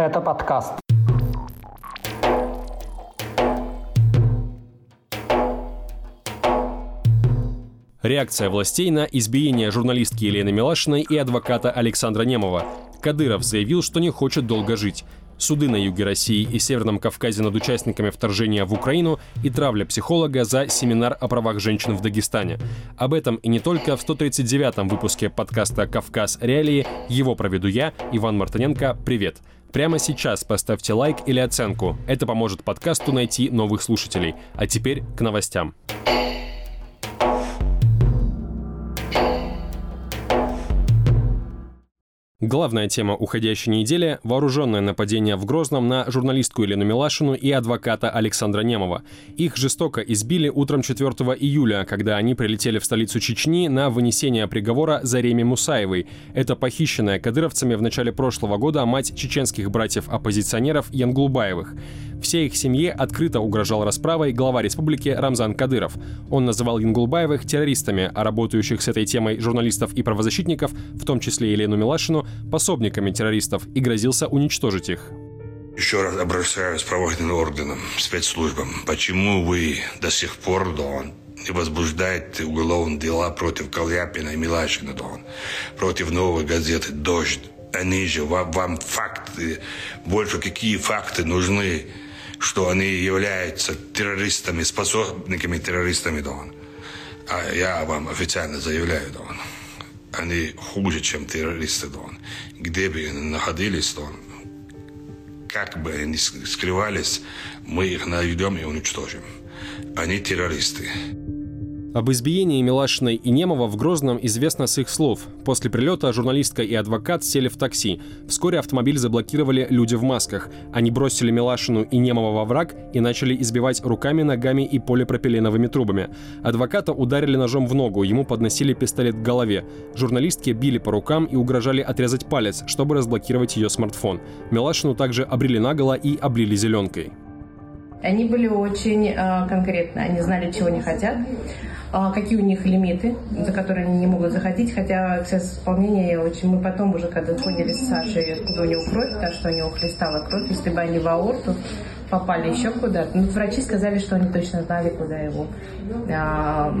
Это подкаст. Реакция властей на избиение журналистки Елены Милашиной и адвоката Александра Немова. Кадыров заявил, что не хочет долго жить. Суды на юге России и Северном Кавказе над участниками вторжения в Украину и травля психолога за семинар о правах женщин в Дагестане. Об этом и не только в 139-м выпуске подкаста «Кавказ. Реалии». Его проведу я, Иван Мартыненко. Привет! Прямо сейчас поставьте лайк или оценку. Это поможет подкасту найти новых слушателей. А теперь к новостям. Главная тема уходящей недели – вооруженное нападение в Грозном на журналистку Елену Милашину и адвоката Александра Немова. Их жестоко избили утром 4 июля, когда они прилетели в столицу Чечни на вынесение приговора Зареме Мусаевой. Это похищенная кадыровцами в начале прошлого года мать чеченских братьев-оппозиционеров Янгулбаевых. Всей их семье открыто угрожал расправой глава республики Рамзан Кадыров. Он называл Янгулбаевых террористами, а работающих с этой темой журналистов и правозащитников, в том числе Елену Милашину, пособниками террористов и грозился уничтожить их. Еще раз обращаюсь к правоохранительным органам, спецслужбам. Почему вы до сих пор, Дон, не возбуждаете уголовные дела против Каляпина и Милашина, Дон, против новой газеты «Дождь»? Они же вам, вам факты, больше какие факты нужны что они являются террористами, способниками террористами, Дон. А я вам официально заявляю, Дон, они хуже, чем террористы, Дон. Где бы они находились, Дон, как бы они скрывались, мы их найдем и уничтожим. Они террористы. Об избиении Милашиной и Немова в Грозном известно с их слов. После прилета журналистка и адвокат сели в такси. Вскоре автомобиль заблокировали люди в масках. Они бросили Милашину и Немова во враг и начали избивать руками, ногами и полипропиленовыми трубами. Адвоката ударили ножом в ногу, ему подносили пистолет к голове. Журналистки били по рукам и угрожали отрезать палец, чтобы разблокировать ее смартфон. Милашину также обрели наголо и облили зеленкой. Они были очень э, конкретны, они знали, чего не хотят. А, какие у них лимиты, за которые они не могут заходить, хотя процесс исполнения я очень... Мы потом уже, когда поняли с Сашей, откуда у него кровь, так что у него хлестала кровь, если бы они в аорту, попали еще куда-то. Ну, врачи сказали, что они точно знали, куда его а,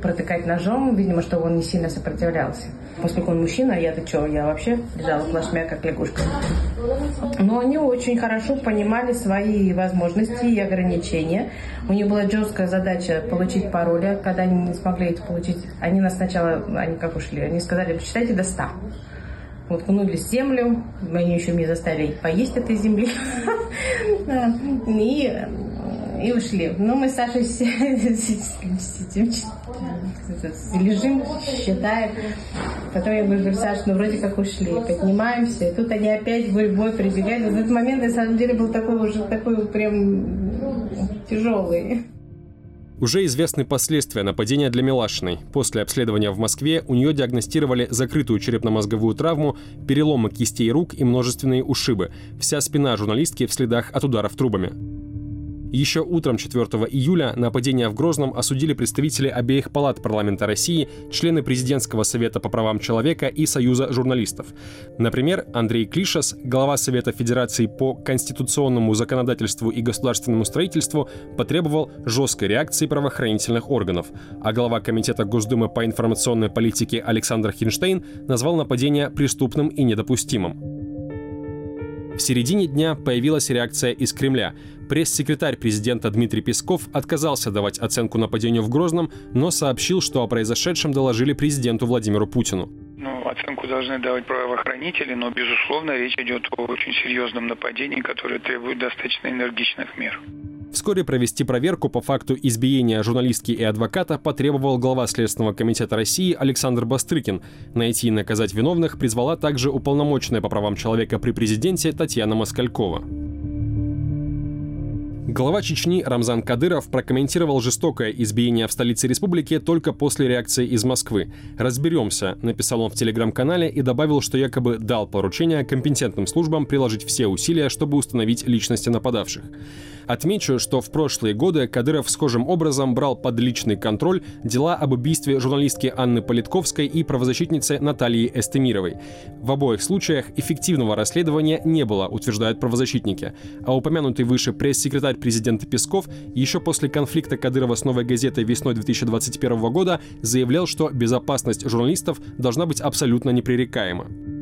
протыкать ножом. Видимо, что он не сильно сопротивлялся. Поскольку он мужчина, я-то что, я вообще лежала плашмя, как лягушка. Но они очень хорошо понимали свои возможности и ограничения. У них была жесткая задача получить пароли. Когда они не смогли это получить, они нас сначала, они как ушли, они сказали, посчитайте до 100 уткнули в землю, они еще мне заставили поесть этой земли, и, и ушли. Но мы с Сашей лежим, считаем. Потом я говорю, Саша, ну вроде как ушли, поднимаемся. И тут они опять в бой прибегали. В этот момент, на самом деле, был такой уже такой прям тяжелый. Уже известны последствия нападения для Милашиной. После обследования в Москве у нее диагностировали закрытую черепно-мозговую травму, переломы кистей рук и множественные ушибы. Вся спина журналистки в следах от ударов трубами. Еще утром 4 июля нападение в Грозном осудили представители обеих палат парламента России, члены Президентского совета по правам человека и Союза журналистов. Например, Андрей Клишас, глава Совета Федерации по конституционному законодательству и государственному строительству, потребовал жесткой реакции правоохранительных органов, а глава Комитета Госдумы по информационной политике Александр Хинштейн назвал нападение преступным и недопустимым. В середине дня появилась реакция из Кремля. Пресс-секретарь президента Дмитрий Песков отказался давать оценку нападению в Грозном, но сообщил, что о произошедшем доложили президенту Владимиру Путину. Ну, оценку должны давать правоохранители, но, безусловно, речь идет о очень серьезном нападении, которое требует достаточно энергичных мер. Вскоре провести проверку по факту избиения журналистки и адвоката потребовал глава Следственного комитета России Александр Бастрыкин. Найти и наказать виновных призвала также уполномоченная по правам человека при президенте Татьяна Москалькова. Глава Чечни Рамзан Кадыров прокомментировал жестокое избиение в столице республики только после реакции из Москвы. «Разберемся», — написал он в телеграм-канале и добавил, что якобы дал поручение компетентным службам приложить все усилия, чтобы установить личности нападавших. Отмечу, что в прошлые годы Кадыров схожим образом брал под личный контроль дела об убийстве журналистки Анны Политковской и правозащитницы Натальи Эстемировой. В обоих случаях эффективного расследования не было, утверждают правозащитники. А упомянутый выше пресс-секретарь президента Песков еще после конфликта Кадырова с «Новой газетой» весной 2021 года заявлял, что безопасность журналистов должна быть абсолютно непререкаема.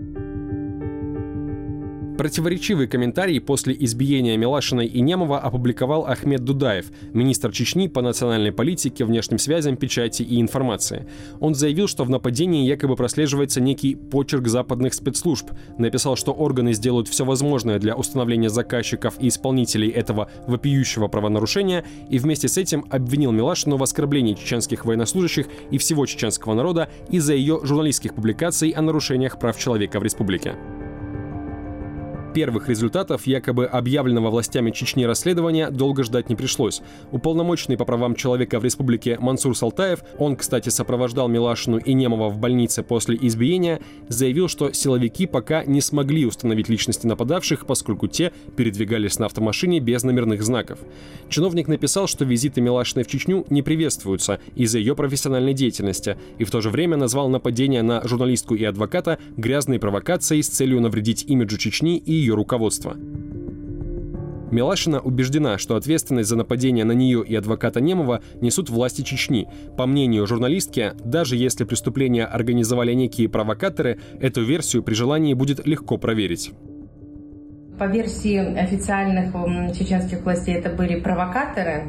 Противоречивый комментарий после избиения Милашиной и Немова опубликовал Ахмед Дудаев, министр Чечни по национальной политике, внешним связям, печати и информации. Он заявил, что в нападении якобы прослеживается некий почерк западных спецслужб. Написал, что органы сделают все возможное для установления заказчиков и исполнителей этого вопиющего правонарушения, и вместе с этим обвинил Милашину в оскорблении чеченских военнослужащих и всего чеченского народа из-за ее журналистских публикаций о нарушениях прав человека в республике. Первых результатов якобы объявленного властями Чечни расследования долго ждать не пришлось. Уполномоченный по правам человека в республике Мансур Салтаев, он, кстати, сопровождал Милашину и Немова в больнице после избиения, заявил, что силовики пока не смогли установить личности нападавших, поскольку те передвигались на автомашине без номерных знаков. Чиновник написал, что визиты Милашиной в Чечню не приветствуются из-за ее профессиональной деятельности, и в то же время назвал нападение на журналистку и адвоката грязной провокацией с целью навредить имиджу Чечни и ее руководства. Милашина убеждена, что ответственность за нападение на нее и адвоката Немова несут власти Чечни. По мнению журналистки, даже если преступление организовали некие провокаторы, эту версию при желании будет легко проверить. По версии официальных чеченских властей это были провокаторы.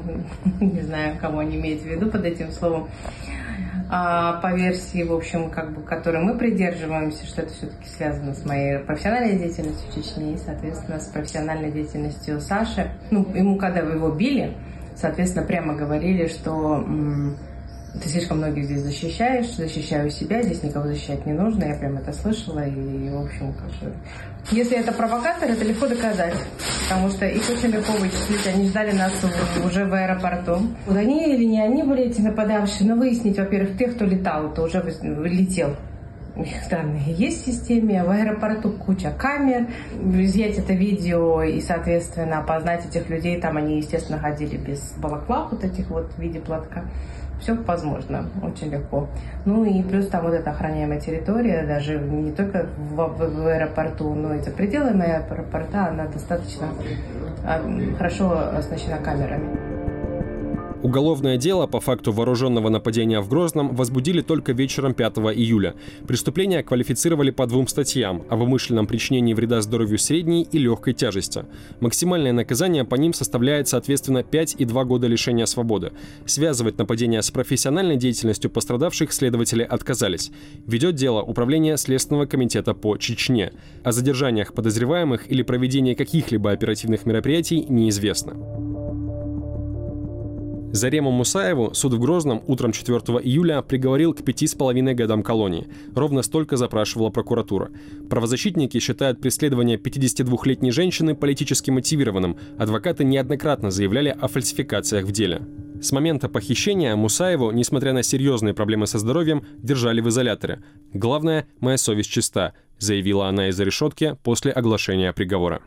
Не знаю, кого они имеют в виду под этим словом. А по версии, в общем, как бы, которой мы придерживаемся, что это все-таки связано с моей профессиональной деятельностью в Чечне и, соответственно, с профессиональной деятельностью Саши. Ну, ему, когда вы его били, соответственно, прямо говорили, что ты слишком многих здесь защищаешь, защищаю себя, здесь никого защищать не нужно, я прям это слышала, и, в общем, как бы... Если это провокатор, это легко доказать, потому что их очень легко вычислить, они ждали нас уже в аэропорту. Они или не они были эти нападавшие, но выяснить, во-первых, тех, кто летал, то уже летел, их данные есть в системе, в аэропорту куча камер, изъять это видео и, соответственно, опознать этих людей, там они, естественно, ходили без балаклав вот этих вот в виде платка. Все возможно, очень легко. Ну и плюс там вот эта охраняемая территория, даже не только в, в, в аэропорту, но и за пределами аэропорта, она достаточно а, хорошо оснащена камерами. Уголовное дело по факту вооруженного нападения в Грозном возбудили только вечером 5 июля. Преступления квалифицировали по двум статьям – о вымышленном причинении вреда здоровью средней и легкой тяжести. Максимальное наказание по ним составляет, соответственно, 5 и 2 года лишения свободы. Связывать нападение с профессиональной деятельностью пострадавших следователи отказались. Ведет дело Управление Следственного комитета по Чечне. О задержаниях подозреваемых или проведении каких-либо оперативных мероприятий неизвестно. Зарему Мусаеву суд в Грозном утром 4 июля приговорил к пяти с половиной годам колонии. Ровно столько запрашивала прокуратура. Правозащитники считают преследование 52-летней женщины политически мотивированным. Адвокаты неоднократно заявляли о фальсификациях в деле. С момента похищения Мусаеву, несмотря на серьезные проблемы со здоровьем, держали в изоляторе. «Главное, моя совесть чиста», заявила она из-за решетки после оглашения приговора.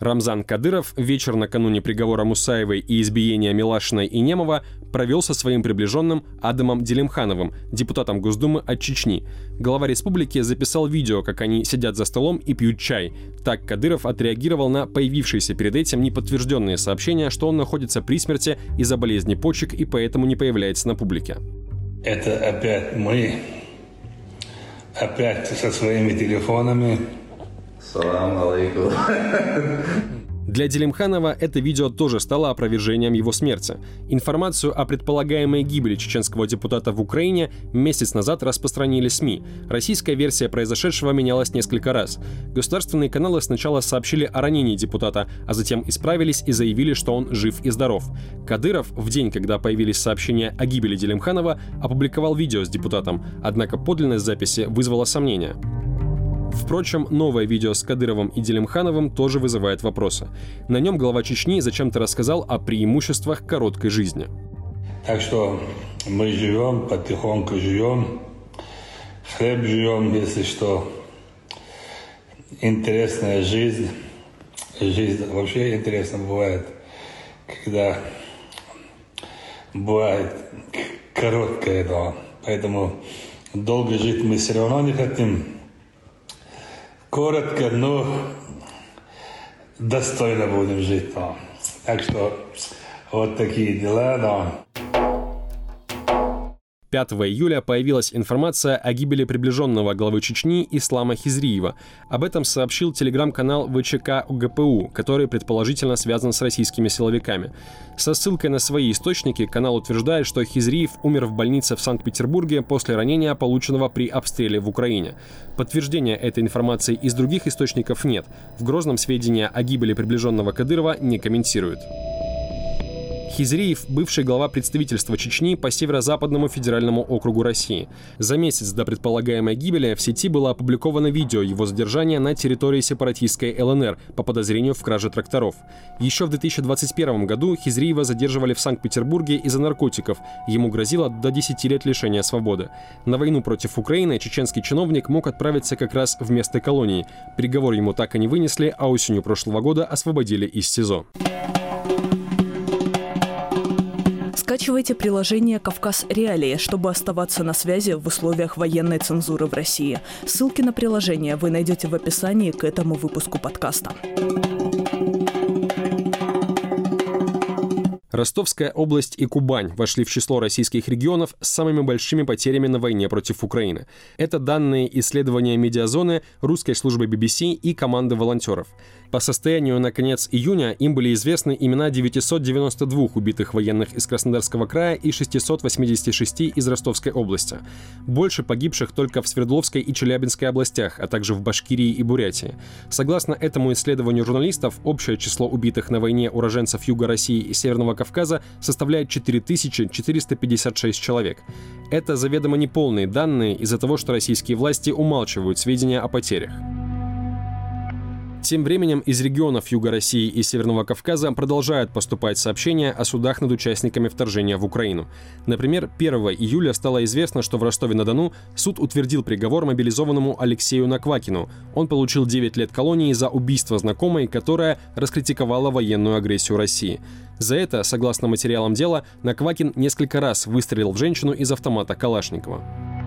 Рамзан Кадыров вечер накануне приговора Мусаевой и избиения Милашиной и Немова провел со своим приближенным Адамом Делимхановым, депутатом Госдумы от Чечни. Глава республики записал видео, как они сидят за столом и пьют чай. Так Кадыров отреагировал на появившиеся перед этим неподтвержденные сообщения, что он находится при смерти из-за болезни почек и поэтому не появляется на публике. Это опять мы, опять со своими телефонами, Салам алейкум. Для Делимханова это видео тоже стало опровержением его смерти. Информацию о предполагаемой гибели чеченского депутата в Украине месяц назад распространили СМИ. Российская версия произошедшего менялась несколько раз. Государственные каналы сначала сообщили о ранении депутата, а затем исправились и заявили, что он жив и здоров. Кадыров в день, когда появились сообщения о гибели Делимханова, опубликовал видео с депутатом, однако подлинность записи вызвала сомнения. Впрочем, новое видео с Кадыровым и Делимхановым тоже вызывает вопросы. На нем глава Чечни зачем-то рассказал о преимуществах короткой жизни. Так что мы живем, потихоньку живем, хлеб живем, если что. интересная жизнь. Жизнь вообще интересно бывает, когда бывает короткая, да. Поэтому долго жить мы все равно не хотим. Коротко, но достойно будем жить. Да. Так что вот такие дела, да. 5 июля появилась информация о гибели приближенного главы Чечни Ислама Хизриева. Об этом сообщил телеграм-канал ВЧК УГПУ, который предположительно связан с российскими силовиками. Со ссылкой на свои источники канал утверждает, что Хизриев умер в больнице в Санкт-Петербурге после ранения, полученного при обстреле в Украине. Подтверждения этой информации из других источников нет. В Грозном сведения о гибели приближенного Кадырова не комментируют. Хизриев – бывший глава представительства Чечни по Северо-Западному федеральному округу России. За месяц до предполагаемой гибели в сети было опубликовано видео его задержания на территории сепаратистской ЛНР по подозрению в краже тракторов. Еще в 2021 году Хизриева задерживали в Санкт-Петербурге из-за наркотиков. Ему грозило до 10 лет лишения свободы. На войну против Украины чеченский чиновник мог отправиться как раз в место колонии. Приговор ему так и не вынесли, а осенью прошлого года освободили из СИЗО. Скачивайте приложение «Кавказ Реалии», чтобы оставаться на связи в условиях военной цензуры в России. Ссылки на приложение вы найдете в описании к этому выпуску подкаста. Ростовская область и Кубань вошли в число российских регионов с самыми большими потерями на войне против Украины. Это данные исследования медиазоны русской службы BBC и команды волонтеров. По состоянию на конец июня им были известны имена 992 убитых военных из Краснодарского края и 686 из Ростовской области. Больше погибших только в Свердловской и Челябинской областях, а также в Башкирии и Бурятии. Согласно этому исследованию журналистов, общее число убитых на войне уроженцев Юга России и Северного Кавказа составляет 4456 человек. Это заведомо неполные данные из-за того, что российские власти умалчивают сведения о потерях. Тем временем из регионов Юга России и Северного Кавказа продолжают поступать сообщения о судах над участниками вторжения в Украину. Например, 1 июля стало известно, что в Ростове-на-Дону суд утвердил приговор мобилизованному Алексею Наквакину. Он получил 9 лет колонии за убийство знакомой, которая раскритиковала военную агрессию России. За это, согласно материалам дела, Наквакин несколько раз выстрелил в женщину из автомата Калашникова.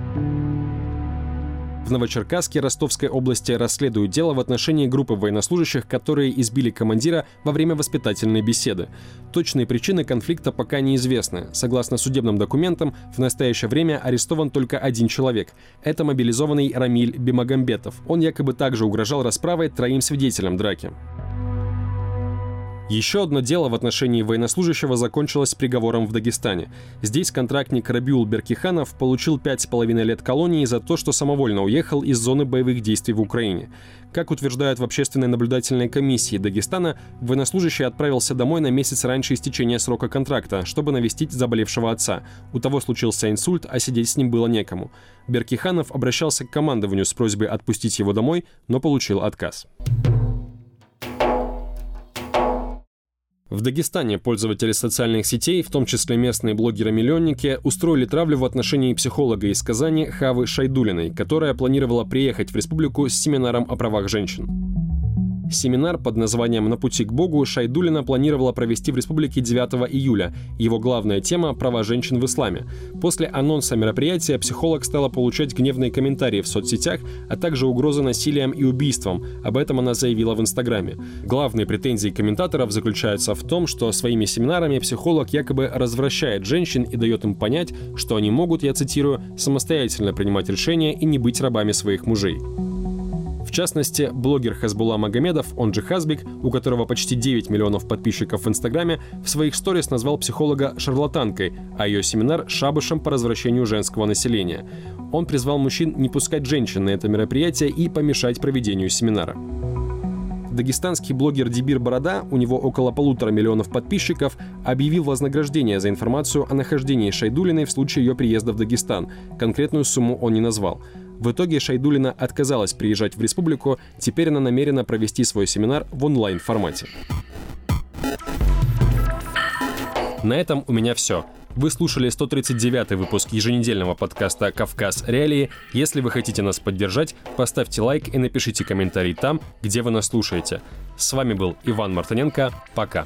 В Новочеркасске Ростовской области расследуют дело в отношении группы военнослужащих, которые избили командира во время воспитательной беседы. Точные причины конфликта пока неизвестны. Согласно судебным документам, в настоящее время арестован только один человек. Это мобилизованный Рамиль Бимагамбетов. Он якобы также угрожал расправой троим свидетелям драки. Еще одно дело в отношении военнослужащего закончилось приговором в Дагестане. Здесь контрактник Рабиул Беркиханов получил 5,5 лет колонии за то, что самовольно уехал из зоны боевых действий в Украине. Как утверждают в общественной наблюдательной комиссии Дагестана, военнослужащий отправился домой на месяц раньше истечения срока контракта, чтобы навестить заболевшего отца. У того случился инсульт, а сидеть с ним было некому. Беркиханов обращался к командованию с просьбой отпустить его домой, но получил отказ. В Дагестане пользователи социальных сетей, в том числе местные блогеры-миллионники, устроили травлю в отношении психолога из Казани Хавы Шайдулиной, которая планировала приехать в республику с семинаром о правах женщин. Семинар под названием «На пути к Богу» Шайдулина планировала провести в республике 9 июля. Его главная тема – права женщин в исламе. После анонса мероприятия психолог стала получать гневные комментарии в соцсетях, а также угрозы насилием и убийством. Об этом она заявила в Инстаграме. Главные претензии комментаторов заключаются в том, что своими семинарами психолог якобы развращает женщин и дает им понять, что они могут, я цитирую, самостоятельно принимать решения и не быть рабами своих мужей. Частности, блогер Хазбула Магомедов, он же Хазбик, у которого почти 9 миллионов подписчиков в Инстаграме, в своих сторис назвал психолога шарлатанкой, а ее семинар – шабышем по развращению женского населения. Он призвал мужчин не пускать женщин на это мероприятие и помешать проведению семинара. Дагестанский блогер Дебир Борода, у него около полутора миллионов подписчиков, объявил вознаграждение за информацию о нахождении Шайдулиной в случае ее приезда в Дагестан. Конкретную сумму он не назвал. В итоге Шайдулина отказалась приезжать в республику, теперь она намерена провести свой семинар в онлайн-формате. На этом у меня все. Вы слушали 139 выпуск еженедельного подкаста «Кавказ. Реалии». Если вы хотите нас поддержать, поставьте лайк и напишите комментарий там, где вы нас слушаете. С вами был Иван Мартыненко. Пока.